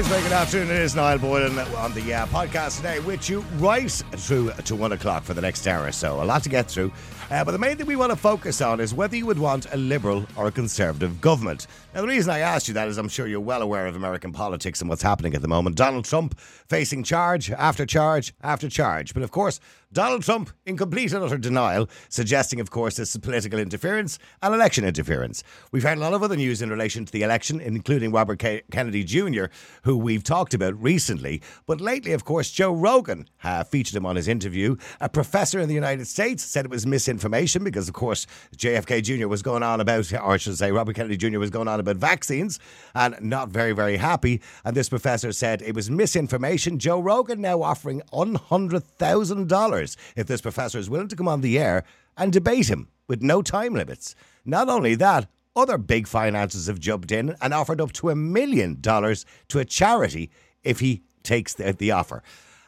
Is good afternoon. It is Niall Boylan on the uh, podcast today with you right through to one o'clock for the next hour or so. A lot to get through. Uh, but the main thing we want to focus on is whether you would want a liberal or a conservative government. Now, the reason I asked you that is I'm sure you're well aware of American politics and what's happening at the moment. Donald Trump facing charge after charge after charge. But of course, Donald Trump in complete and utter denial, suggesting, of course, this is political interference and election interference. We've had a lot of other news in relation to the election, including Robert K- Kennedy Jr., who we've talked about recently. But lately, of course, Joe Rogan uh, featured him on his interview. A professor in the United States said it was misinformation because, of course, JFK Jr. was going on about, or I should say, Robert Kennedy Jr. was going on about vaccines and not very, very happy. And this professor said it was misinformation. Joe Rogan now offering $100,000 if this professor is willing to come on the air and debate him with no time limits. Not only that, other big finances have jumped in and offered up to a million dollars to a charity if he takes the, the offer.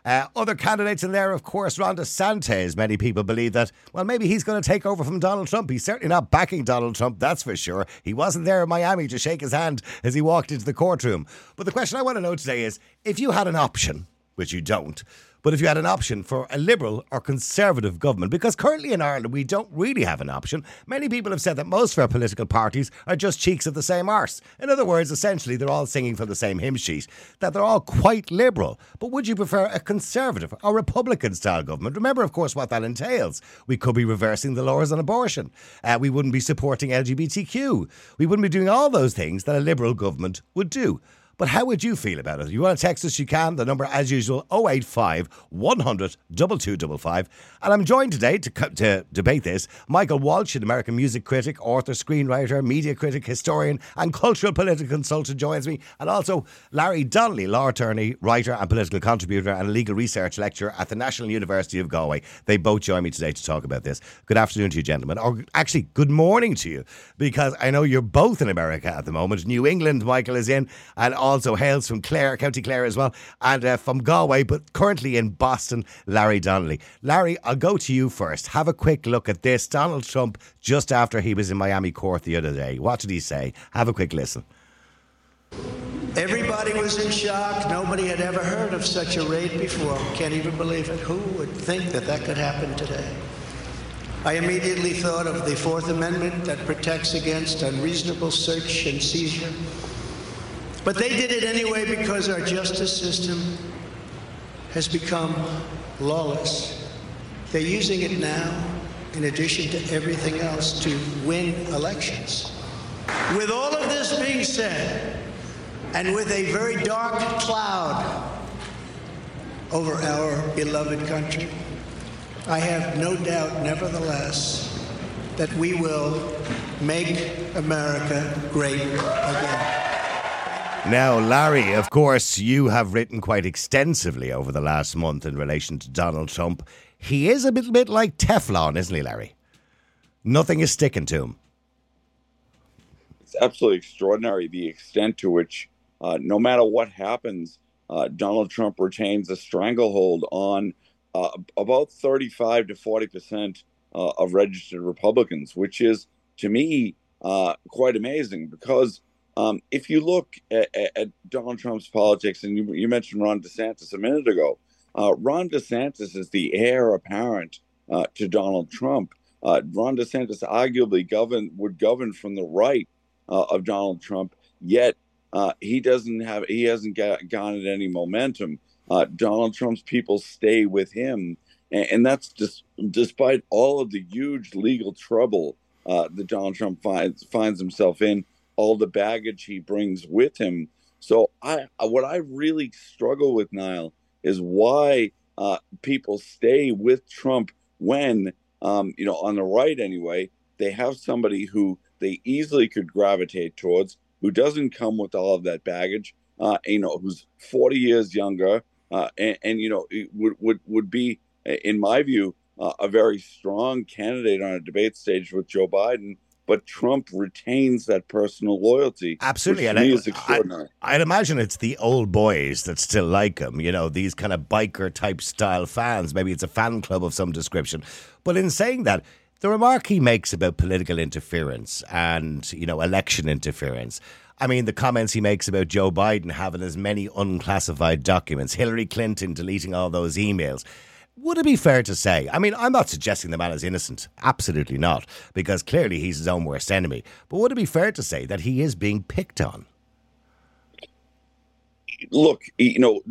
Uh, other candidates in there, of course, Ron DeSantis. Many people believe that, well, maybe he's going to take over from Donald Trump. He's certainly not backing Donald Trump, that's for sure. He wasn't there in Miami to shake his hand as he walked into the courtroom. But the question I want to know today is if you had an option, which you don't, but if you had an option for a liberal or conservative government, because currently in Ireland we don't really have an option, many people have said that most of our political parties are just cheeks of the same arse. In other words, essentially they're all singing from the same hymn sheet, that they're all quite liberal. But would you prefer a conservative or Republican style government? Remember, of course, what that entails. We could be reversing the laws on abortion. Uh, we wouldn't be supporting LGBTQ. We wouldn't be doing all those things that a liberal government would do. But how would you feel about it? If you want to text us, you can. The number, as usual, 085 100 2255. And I'm joined today to, to debate this. Michael Walsh, an American music critic, author, screenwriter, media critic, historian, and cultural political consultant, joins me. And also Larry Donnelly, law attorney, writer, and political contributor, and legal research lecturer at the National University of Galway. They both join me today to talk about this. Good afternoon to you, gentlemen. Or actually, good morning to you, because I know you're both in America at the moment. New England, Michael is in, and also hails from Clare, County Clare as well, and uh, from Galway, but currently in Boston, Larry Donnelly. Larry, I'll go to you first. Have a quick look at this. Donald Trump, just after he was in Miami court the other day. What did he say? Have a quick listen. Everybody was in shock. Nobody had ever heard of such a raid before. Can't even believe it. Who would think that that could happen today? I immediately thought of the Fourth Amendment that protects against unreasonable search and seizure. But they did it anyway because our justice system has become lawless. They're using it now, in addition to everything else, to win elections. With all of this being said, and with a very dark cloud over our beloved country, I have no doubt, nevertheless, that we will make America great again. Now, Larry, of course, you have written quite extensively over the last month in relation to Donald Trump. He is a little bit like Teflon, isn't he, Larry? Nothing is sticking to him. It's absolutely extraordinary the extent to which, uh, no matter what happens, uh, Donald Trump retains a stranglehold on uh, about 35 to 40 percent uh, of registered Republicans, which is, to me, uh, quite amazing because um, if you look at, at, Donald Trump's politics, and you, you, mentioned Ron DeSantis a minute ago, uh, Ron DeSantis is the heir apparent uh, to Donald Trump. Uh, Ron DeSantis arguably govern would govern from the right uh, of Donald Trump, yet uh, he doesn't have he hasn't got, garnered any momentum. Uh, Donald Trump's people stay with him, and, and that's just despite all of the huge legal trouble that Donald Trump finds finds himself in all the baggage he brings with him. So I, what I really struggle with Niall is why uh, people stay with Trump when, um, you know, on the right anyway, they have somebody who they easily could gravitate towards, who doesn't come with all of that baggage, uh, you know, who's 40 years younger, uh, and, and, you know, would would would be, in my view, uh, a very strong candidate on a debate stage with Joe Biden but Trump retains that personal loyalty. Absolutely, and I, is extraordinary. I, would imagine it's the old boys that still like him. You know, these kind of biker type style fans. Maybe it's a fan club of some description. But in saying that, the remark he makes about political interference and you know election interference. I mean, the comments he makes about Joe Biden having as many unclassified documents, Hillary Clinton deleting all those emails. Would it be fair to say? I mean, I'm not suggesting the man is innocent. Absolutely not, because clearly he's his own worst enemy. But would it be fair to say that he is being picked on? Look, you know,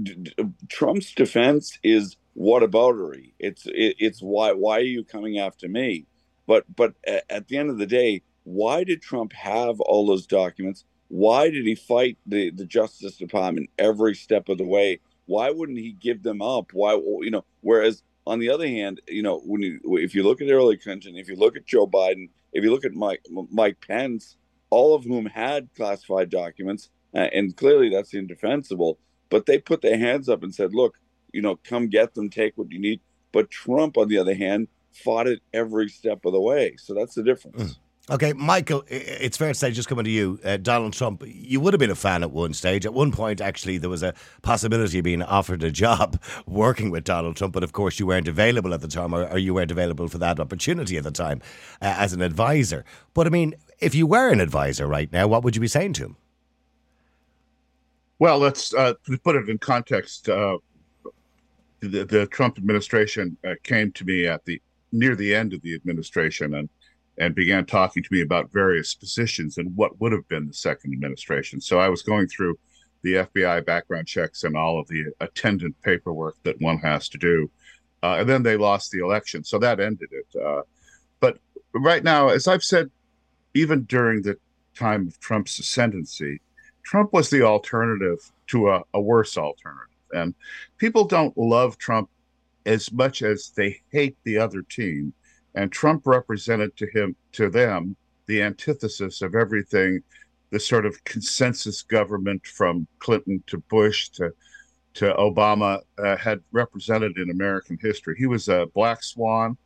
Trump's defense is whataboutery. It's it, it's why why are you coming after me? But but at the end of the day, why did Trump have all those documents? Why did he fight the the Justice Department every step of the way? Why wouldn't he give them up? Why you know? Whereas on the other hand, you know, when you if you look at Hillary Clinton, if you look at Joe Biden, if you look at Mike Mike Pence, all of whom had classified documents, uh, and clearly that's indefensible. But they put their hands up and said, "Look, you know, come get them, take what you need." But Trump, on the other hand, fought it every step of the way. So that's the difference. Mm. Okay, Michael, it's fair to say, just coming to you, uh, Donald Trump, you would have been a fan at one stage. At one point, actually, there was a possibility of being offered a job working with Donald Trump, but of course, you weren't available at the time, or, or you weren't available for that opportunity at the time uh, as an advisor. But I mean, if you were an advisor right now, what would you be saying to him? Well, let's uh, put it in context. Uh, the, the, Trump administration uh, came to me at the near the end of the administration and and began talking to me about various positions and what would have been the second administration. So I was going through the FBI background checks and all of the attendant paperwork that one has to do. Uh, and then they lost the election. So that ended it. Uh, but right now, as I've said, even during the time of Trump's ascendancy, Trump was the alternative to a, a worse alternative. And people don't love Trump as much as they hate the other team. And Trump represented to him to them the antithesis of everything the sort of consensus government from Clinton to Bush to to Obama uh, had represented in American history. He was a black swan,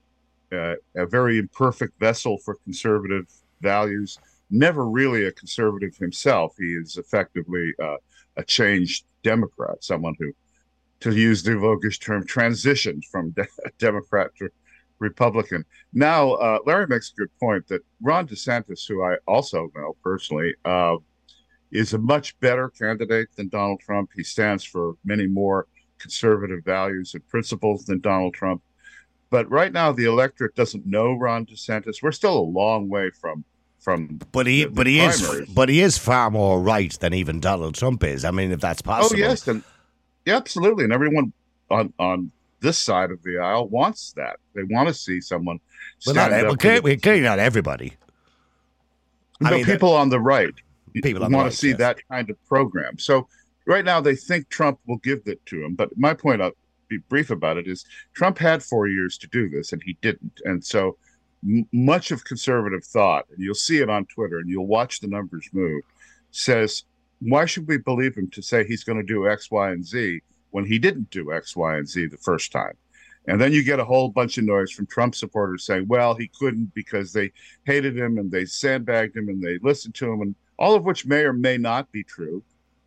uh, a very imperfect vessel for conservative values. Never really a conservative himself. He is effectively uh, a changed Democrat, someone who, to use the voguish term, transitioned from de- Democrat to Republican. Now, uh, Larry makes a good point that Ron DeSantis, who I also know personally, uh, is a much better candidate than Donald Trump. He stands for many more conservative values and principles than Donald Trump. But right now, the electorate doesn't know Ron DeSantis. We're still a long way from from. But he, the, the but he primaries. is, but he is far more right than even Donald Trump is. I mean, if that's possible. Oh yes, and yeah, absolutely. And everyone on on this side of the aisle wants that. They want to see someone. Well, not, well, clearly, clearly, not everybody. I mean, people on the right people want right, to see yes. that kind of program. So right now, they think Trump will give it to him. But my point, I'll be brief about it, is Trump had four years to do this, and he didn't. And so m- much of conservative thought, and you'll see it on Twitter, and you'll watch the numbers move, says, why should we believe him to say he's going to do X, Y, and Z when he didn't do X, Y, and Z the first time. And then you get a whole bunch of noise from Trump supporters saying, well, he couldn't because they hated him and they sandbagged him and they listened to him, and all of which may or may not be true.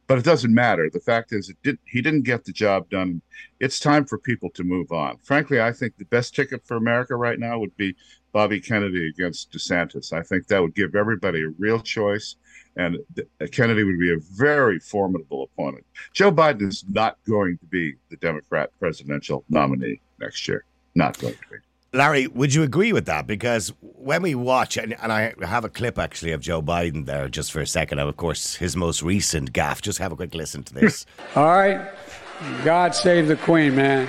But it doesn't matter. The fact is, did, he didn't get the job done. It's time for people to move on. Frankly, I think the best ticket for America right now would be Bobby Kennedy against DeSantis. I think that would give everybody a real choice and uh, Kennedy would be a very formidable opponent. Joe Biden is not going to be the Democrat presidential nominee next year. Not going to be. Larry, would you agree with that? Because when we watch, and, and, I have a clip actually of Joe Biden there just for a second, of course, his most recent gaffe. Just have a quick listen to this. All right. God save the Queen, man.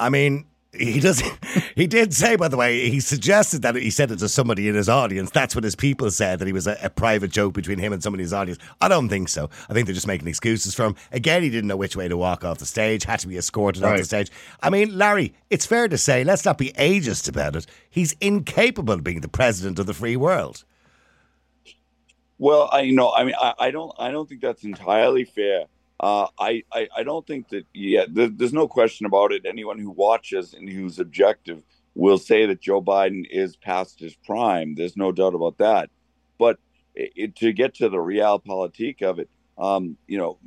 I mean, he does. He did say, by the way, he suggested that he said it to somebody in his audience. That's what his people said that he was a, a, private joke between him and somebody in his audience. I don't think so. I think they're just making excuses for him. Again, he didn't know which way to walk off the stage. Had to be escorted right. off the stage. I mean, Larry, it's fair to say, let's not be ageist about it. He's incapable of being the president of the free world. Well, I you know, I mean, I, I don't, I don't think that's entirely fair. Uh, I, I, I don't think that yeah there, there's no question about it. Anyone who watches and who's objective will say that Joe Biden is past his prime. There's no doubt about that. But it, to get to the realpolitik of it, um, you know,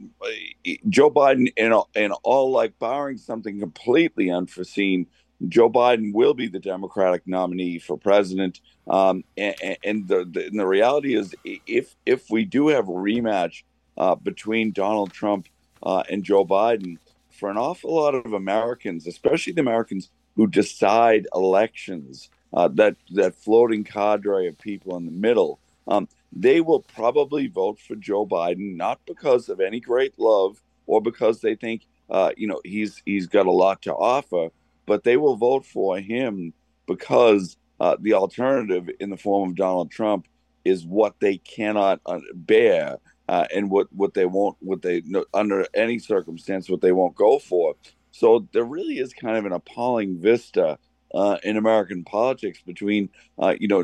Joe Biden and and all like barring something completely unforeseen Joe Biden will be the Democratic nominee for president. Um, and, and, the, the, and, the, reality is, if if we do have a rematch uh, between Donald Trump uh, and Joe Biden, for an awful lot of Americans, especially the Americans who decide elections, uh, that that floating cadre of people in the middle, um, they will probably vote for Joe Biden not because of any great love or because they think uh, you know he's he's got a lot to offer, but they will vote for him because uh, the alternative in the form of Donald Trump is what they cannot uh, bear uh, and what what they won't what they under any circumstance what they won't go for. So there really is kind of an appalling vista uh, in American politics between uh, you know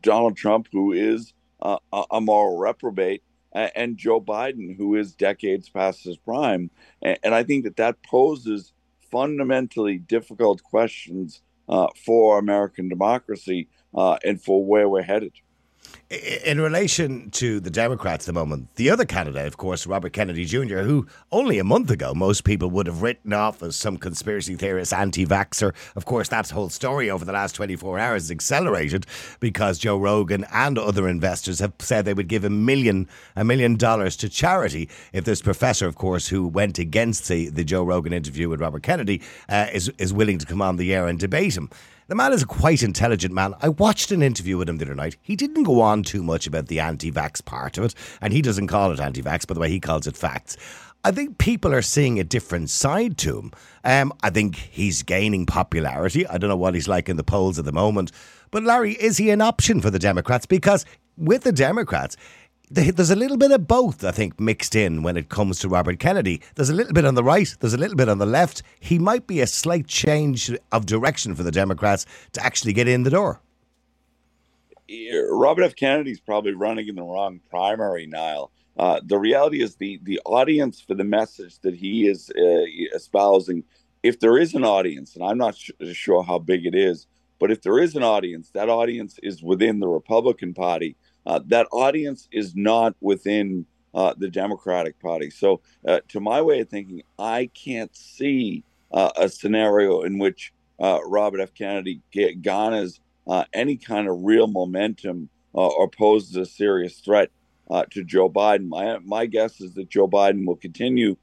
Donald Trump who is uh, a moral reprobate and Joe Biden who is decades past his prime, and, and I think that that poses fundamentally difficult questions uh, for American democracy uh, and for where we're headed. In relation to the Democrats at the moment, the other candidate, of course, Robert Kennedy Jr., who only a month ago most people would have written off as some conspiracy theorist, anti vaxxer. Of course, that whole story over the last 24 hours has accelerated because Joe Rogan and other investors have said they would give a million, a million dollars to charity if this professor, of course, who went against the, the Joe Rogan interview with Robert Kennedy, uh, is, is willing to come on the air and debate him. The man is a quite intelligent man. I watched an interview with him the other night. He didn't go on too much about the anti vax part of it, and he doesn't call it anti vax, by the way, he calls it facts. I think people are seeing a different side to him. Um, I think he's gaining popularity. I don't know what he's like in the polls at the moment. But, Larry, is he an option for the Democrats? Because with the Democrats, there's a little bit of both, I think, mixed in when it comes to Robert Kennedy. There's a little bit on the right, there's a little bit on the left. He might be a slight change of direction for the Democrats to actually get in the door. Robert F. Kennedy's probably running in the wrong primary, Niall. Uh, the reality is the the audience for the message that he is uh, espousing, if there is an audience, and I'm not sh- sure how big it is, but if there is an audience, that audience is within the Republican Party uh, that audience is not within uh, the Democratic Party. So, uh, to my way of thinking, I can't see uh, a scenario in which uh, Robert F. Kennedy get, any kind of real momentum or poses a serious threat to Joe Biden. My my guess is that Joe Biden will continue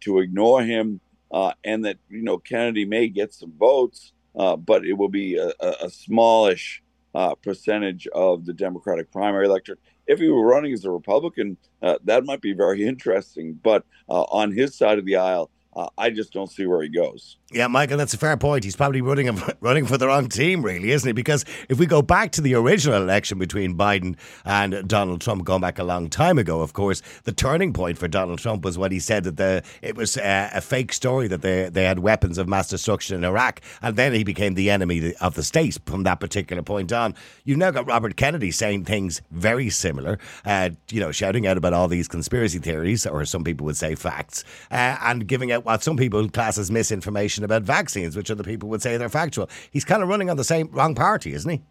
to ignore him, and that you know Kennedy may get some votes, but it will be a, a, a smallish uh, percentage of the Democratic primary electorate. If he were running as a Republican, uh, that might be very interesting. But uh, on his side of the aisle, uh, I just don't see where he goes. Yeah, Michael, that's a fair point. He's probably running running for the wrong team, really, isn't he? Because if we go back to the original election between Biden and Donald Trump, going back a long time ago, of course, the turning point for Donald Trump was when he said that the it was a, a fake story that they they had weapons of mass destruction in Iraq, and then he became the enemy of the state from that particular point on. You've now got Robert Kennedy saying things very similar, uh, you know, shouting out about all these conspiracy theories, or some people would say facts, uh, and giving out what some people class as misinformation about vaccines, which other people would say they're factual. He's kind of running on the same wrong party, isn't he?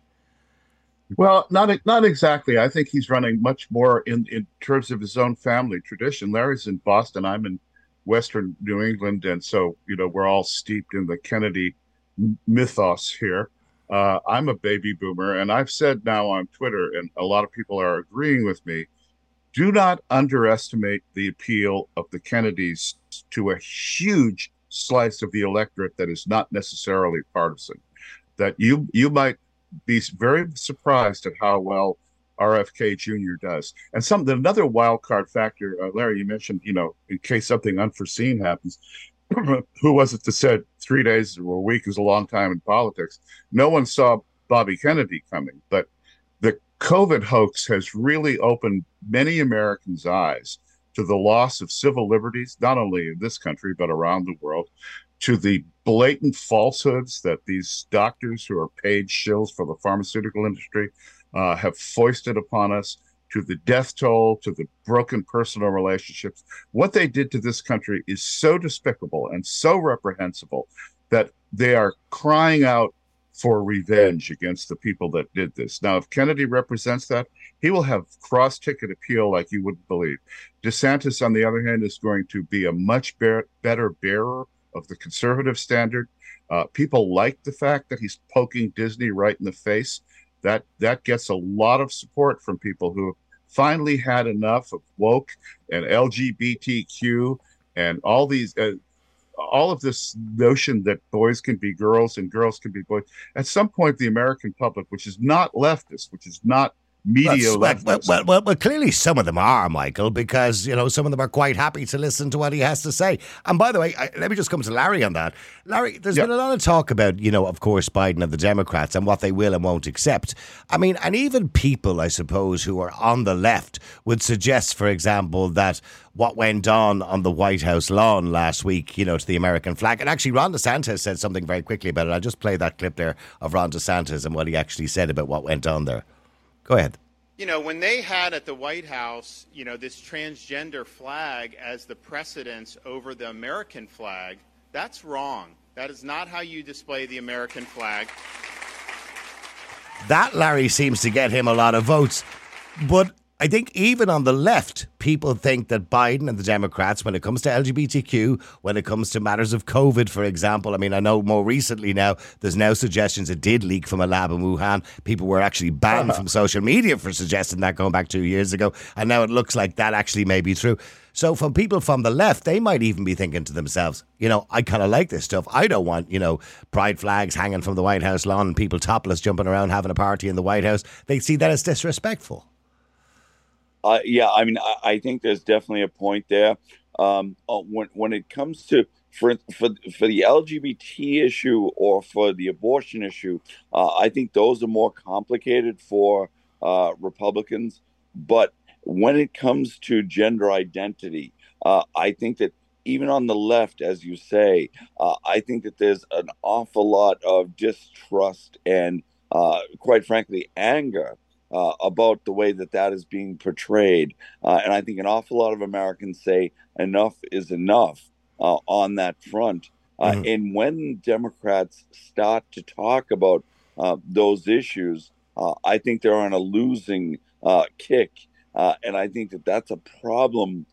Well, not not exactly. I think he's running much more in in terms of his own family tradition. Larry's in Boston. I'm in Western New England, and so you know we're all steeped in the Kennedy mythos here. Uh, I'm a baby boomer, and I've said now on Twitter, and a lot of people are agreeing with me do not underestimate the appeal of the Kennedys to a huge slice of the electorate that is not necessarily partisan. That you you might be very surprised at how well RFK Jr. does. And some another wild card factor, uh, Larry, you mentioned, you know, in case something unforeseen happens. who was it that said three days or a week is a long time in politics? No one saw Bobby Kennedy coming, but the COVID hoax has really opened many Americans' eyes to the loss of civil liberties, not only in this country, but around the world, to the blatant falsehoods that these doctors who are paid shills for the pharmaceutical industry uh, have foisted upon us, to the death toll, to the broken personal relationships. What they did to this country is so despicable and so reprehensible that they are crying out for revenge against the people that did this. Now, if Kennedy represents that, he will have cross ticket appeal like you wouldn't believe. DeSantis, on the other hand, is going to be a much better bearer of the conservative standard. Uh, people like the fact that he's poking Disney right in the face. That that gets a lot of support from people who finally had enough of woke and LGBTQ and all these. Uh, all of this notion that boys can be girls and girls can be boys. At some point, the American public, which is not leftist, which is not media well, well, well, well, well, clearly some of them are, Michael, because, you know, some of them are quite happy to listen to what he has to say. And by the way, I, let me just come to Larry on that. Larry, there's yep. been a lot of talk about, you know, of course, Biden and the Democrats and what they will and won't accept. I mean, and even people, I suppose, who are on the left would suggest, for example, that what went on on the White House lawn last week, you know, to the American flag. And actually, Ron DeSantis said something very quickly about it. I'll just play that clip there of Ron DeSantis and what he actually said about what went on there. Go ahead. You know, when they had at the White House, you know, this transgender flag as the precedence over the American flag, that's wrong. That is not how you display the American flag. That, Larry, seems to get him a lot of votes. But I think even on the left, people think that Biden and the Democrats, when it comes to LGBTQ, when it comes to matters of COVID, for example, I mean, I know more recently now, there's now suggestions it did leak from a lab in Wuhan. People were actually banned uh-huh. from social media for suggesting that going back two years ago. And now it looks like that actually may be true. So, from people from the left, they might even be thinking to themselves, you know, I kind of like this stuff. I don't want, you know, pride flags hanging from the White House lawn and people topless jumping around having a party in the White House. They see that as disrespectful. Uh, yeah, I mean, I, I, think there's definitely a point there. Um, uh, when when it comes to for for for the LGBT issue or for the abortion issue, uh, I think those are more complicated for uh, Republicans. But when it comes to gender identity, uh, I think that even on the left, as you say, uh, I think that there's an awful lot of distrust and, quite frankly, anger uh, about the way that that is being portrayed. Uh, and I think an awful lot of Americans say enough is enough uh, on that front. Uh, mm-hmm. And when Democrats start to talk about uh, those issues, uh, I think they're on a losing kick. and I think that that's a problem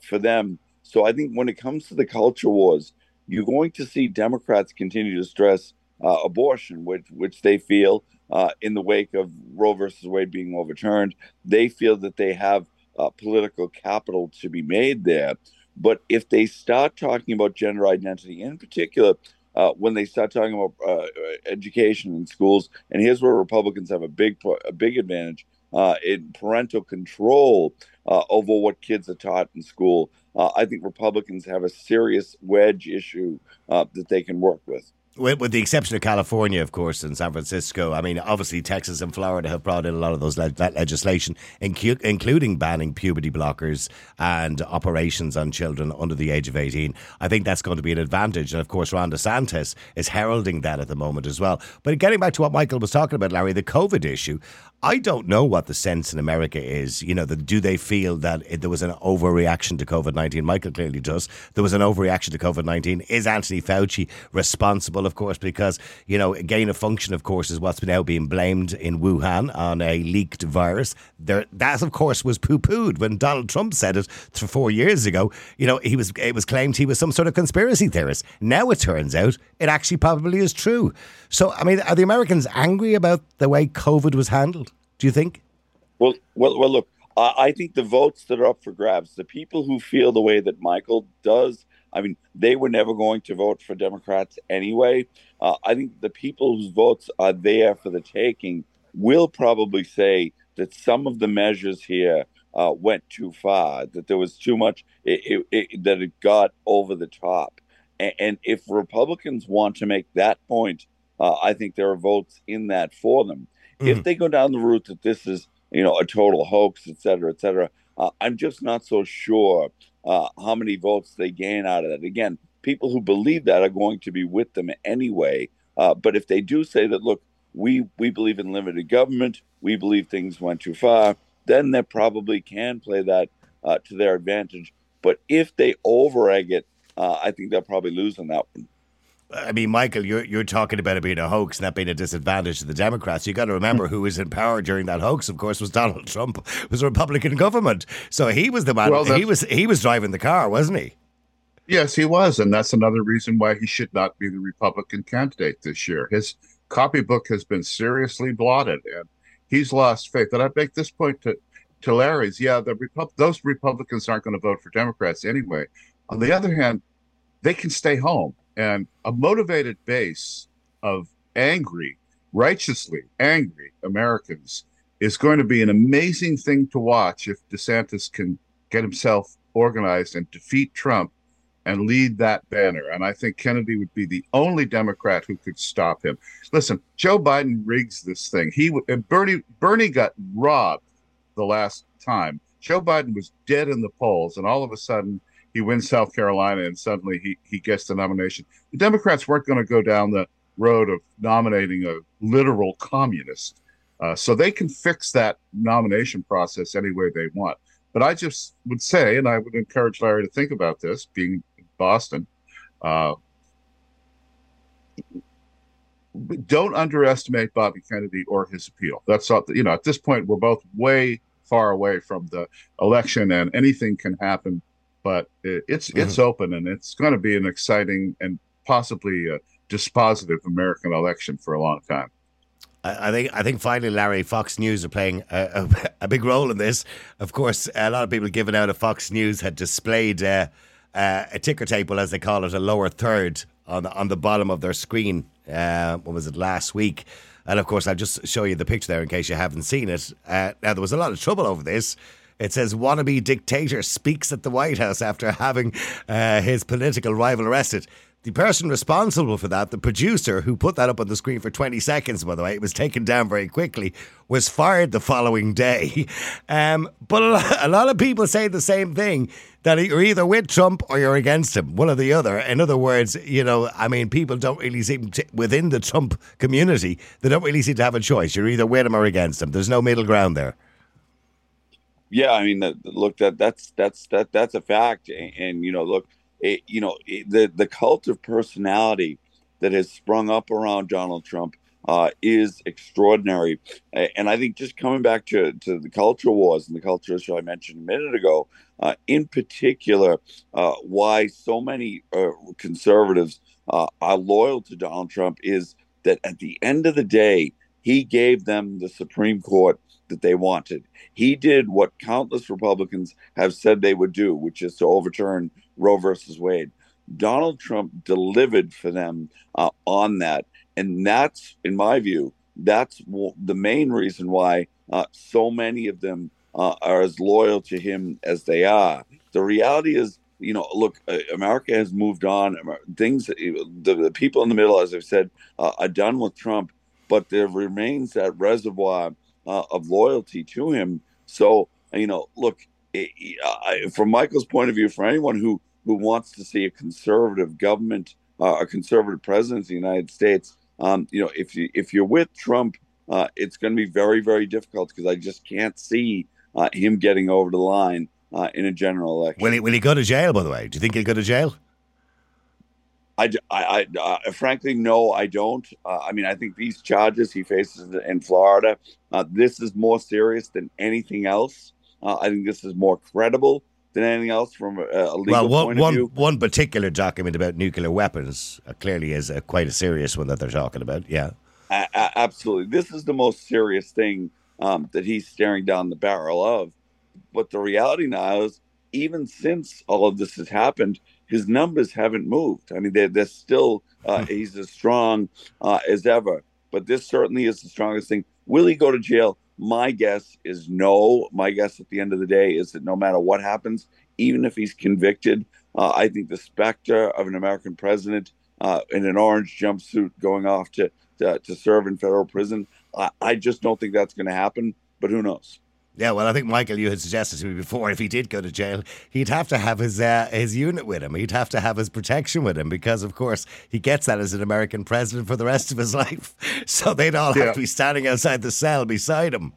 for them. So I think when it comes to the culture wars, you're going to see Democrats continue to stress abortion, which which they feel uh, in the wake of Roe versus Wade being overturned. They feel that they have uh, political capital to be made there. But if they start talking about gender identity, in particular, uh, when they start talking about uh, education in schools, and here's where Republicans have a big a big advantage uh, in parental control uh, over what kids are taught in school. I think Republicans have a serious wedge issue that they can work with. With, with, the exception of California, of course, and San Francisco, I mean, obviously Texas and Florida have brought in a lot of those le- that legislation, incu- including banning puberty blockers and operations on children under the age of 18. I think that's going to be an advantage. And of course, Ron DeSantis is heralding that at the moment as well. But getting back to what Michael was talking about, Larry, the COVID issue, I don't know what the sense in America is. You know, the, do they feel that it, there was an overreaction to COVID 19? Michael clearly does. There was an overreaction to COVID 19. Is Anthony Fauci responsible, of course, because, you know, gain of function, of course, is what's now being blamed in Wuhan on a leaked virus. There, that, of course, was poo pooed when Donald Trump said it four years ago. You know, he was it was claimed he was some sort of conspiracy theorist. Now it turns out it actually probably is true. So, I mean, are the Americans angry about the way COVID was handled? Do you think? Well, well, well. Look, I think the votes that are up for grabs, the people who feel the way that Michael does, I mean, they were never going to vote for Democrats anyway. Uh, I think the people whose votes are there for the taking will probably say that some of the measures here uh, went too far, that there was too much, it, it, it, that it got over the top. And, and, if Republicans want to make that point, uh, I think there are votes in that for them. Mm. If they go down the route that this is, you know, a total hoax, et cetera, et cetera, uh, I'm just not so sure uh, how many votes they gain out of that. Again, people who believe that are going to be with them anyway. Uh, but if they do say that, look, we we believe in limited government, we believe things went too far, then they probably can play that uh, to their advantage. But if they overegg it, uh, I think they'll probably lose on that one. I mean, Michael, you're you're talking about it being a hoax and that being a disadvantage to the Democrats. You got to remember who was in power during that hoax. Of course, was Donald Trump. It was a Republican government, so he was the man. Well, he was he was driving the car, wasn't he? Yes, he was, and that's another reason why he should not be the Republican candidate this year. His copybook has been seriously blotted, and he's lost faith. And I make this point to to Larry's. Yeah, the Repu- those Republicans aren't going to vote for Democrats anyway. On the other hand, they can stay home, and a motivated base of angry, righteously angry Americans is going to be an amazing thing to watch if DeSantis can get himself organized and defeat Trump and lead that banner. And I think Kennedy would be the only Democrat who could stop him. Listen, Joe Biden rigs this thing. He Bernie Bernie got robbed the last time. Joe Biden was dead in the polls, and all of a sudden he wins South Carolina, and suddenly he he gets the nomination. The Democrats weren't going to go down the road of nominating a literal communist. Uh, so they can fix that nomination process any way they want. But I just would say, and I would encourage Larry to think about this, being in Boston. Uh, don't underestimate Bobby Kennedy or his appeal. That's all, you know, at this point, we're both way far away from the election and anything can happen, but it, it's, mm-hmm. it's open and it's going to be an exciting and possibly a dispositive American election for a long time. I think I think finally, Larry, Fox News are playing a, a, a, big role in this. Of course, a lot of people giving out of Fox News had displayed uh, uh, a ticker table, as they call it, a lower third on the, on the bottom of their screen. Uh, what was it last week? And of course, I'll just show you the picture there in case you haven't seen it. Uh, now, there was a lot of trouble over this. It says wannabe dictator speaks at the White House after having uh, his political rival arrested. The person responsible for that, the producer who put that up on the screen for 20 seconds, by the way, it was taken down very quickly, was fired the following day. Um, but a lot of people say the same thing that you're either with Trump or you're against him, one or the other. In other words, you know, I mean, people don't really seem to, within the Trump community, they don't really seem to have a choice. You're either with him or against him. There's no middle ground there. Yeah, I mean, look, that that's that's that that's a fact, and, and you know, look, it, you know, it, the the cult of personality that has sprung up around Donald Trump uh, is extraordinary. And I think just coming back to, to the culture wars and the culture issue I mentioned a minute ago, uh, in particular, uh, why so many uh, conservatives uh, are loyal to Donald Trump is that at the end of the day, he gave them the Supreme Court that they wanted. He did what countless Republicans have said they would do, which is to overturn Roe versus Wade. Donald Trump delivered for them uh, on that. And that's, in my view, that's the main reason why uh, so many of them uh, are as loyal to him as they are. The reality is, you know, look, uh, America has moved on. Things, the, the people in the middle, as I've said, uh, are done with Trump, but there remains that reservoir uh, of loyalty to him. So, you know, look, it, from Michael's point of view, for anyone who who wants to see a conservative government, uh, a conservative president of the United States, um, you know, if you if you're with Trump, uh, it's going to be very very difficult because I just can't see uh, him getting over the line uh, in a general election. Will he will he go to jail? By the way, do you think he'll go to jail? I, I, I uh, frankly no, I don't. Uh, I mean, I think these charges he faces in Florida, uh, this is more serious than anything else. Uh, I think this is more credible than anything else from a, legal well, one, point of one, view. One particular document about nuclear weapons uh, clearly is quite a serious one that they're talking about. Yeah, absolutely. This is the most serious thing um, that he's staring down the barrel of. But the reality now is, even since all of this has happened, his numbers haven't moved. I mean, they're, they're still, uh, hmm. he's as strong uh, as ever. But this certainly is the strongest thing. Will he go to jail? My guess is no. My guess at the end of the day is that no matter what happens, even if he's convicted, uh, I think the specter of an American president uh, in an orange jumpsuit going off to, to, to serve in federal prison, I, I just don't think that's going to happen. But who knows? Yeah, well, I think Michael, you had suggested to me before, if he did go to jail, he'd have to have his uh, his unit with him. He'd have to have his protection with him because, of course, he gets that as an American president for the rest of his life. So they'd all yeah. have to be standing outside the cell beside him.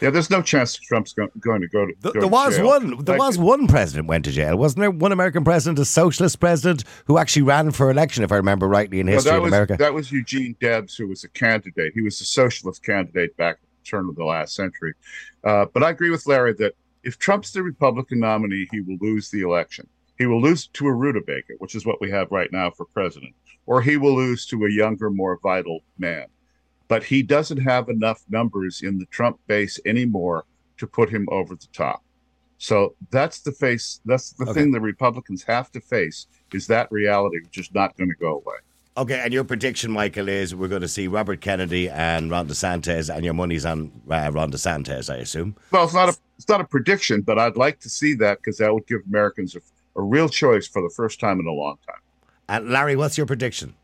Yeah, there's no chance Trump's go- going to go to. Go there to was jail. one. There like, was one president went to jail, wasn't there? One American president, a socialist president, who actually ran for election, if I remember rightly, in history well, in America. That was Eugene Debs, who was a candidate. He was a socialist candidate back turn of the last century. Uh, but I agree with Larry that if Trump's the Republican nominee, he will lose the election. He will lose to a rutabaga, which is what we have right now for president, or he will lose to a younger, more vital man. But he doesn't have enough numbers in the Trump base anymore to put him over the top. So that's the face. That's the Okay. thing the Republicans have to face is that reality, which is not going to go away. Okay, and your prediction, Michael, is we're going to see Robert Kennedy and Ron DeSantis, and your money's on uh, Ron DeSantis, I assume. Well, it's not a it's not a prediction, but I'd like to see that because that would give Americans a, a real choice for the first time in a long time. And Larry, what's your prediction?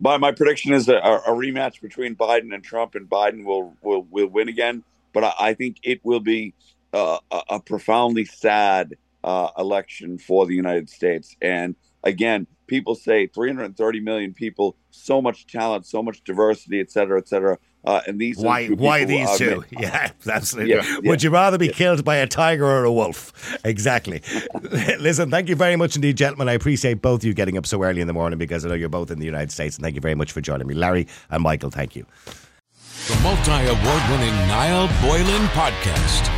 My, my prediction is a, a rematch between Biden and Trump, and Biden will will, will win again. But I, I think it will be uh, a, a profoundly sad uh, election for the United States. And again, people say 330 million people, so much talent, so much diversity, et cetera, et cetera. Uh, and these are Why? two Why these two? ma- Yeah, absolutely. Yeah, Would you rather be killed by a tiger or a wolf? Exactly. Listen, thank you very much indeed, gentlemen. I appreciate both of you getting up so early in the morning because I know you're both in the United States, and thank you very much for joining me, Larry and Michael. Thank you. The multi award winning Niall Boylan Podcast.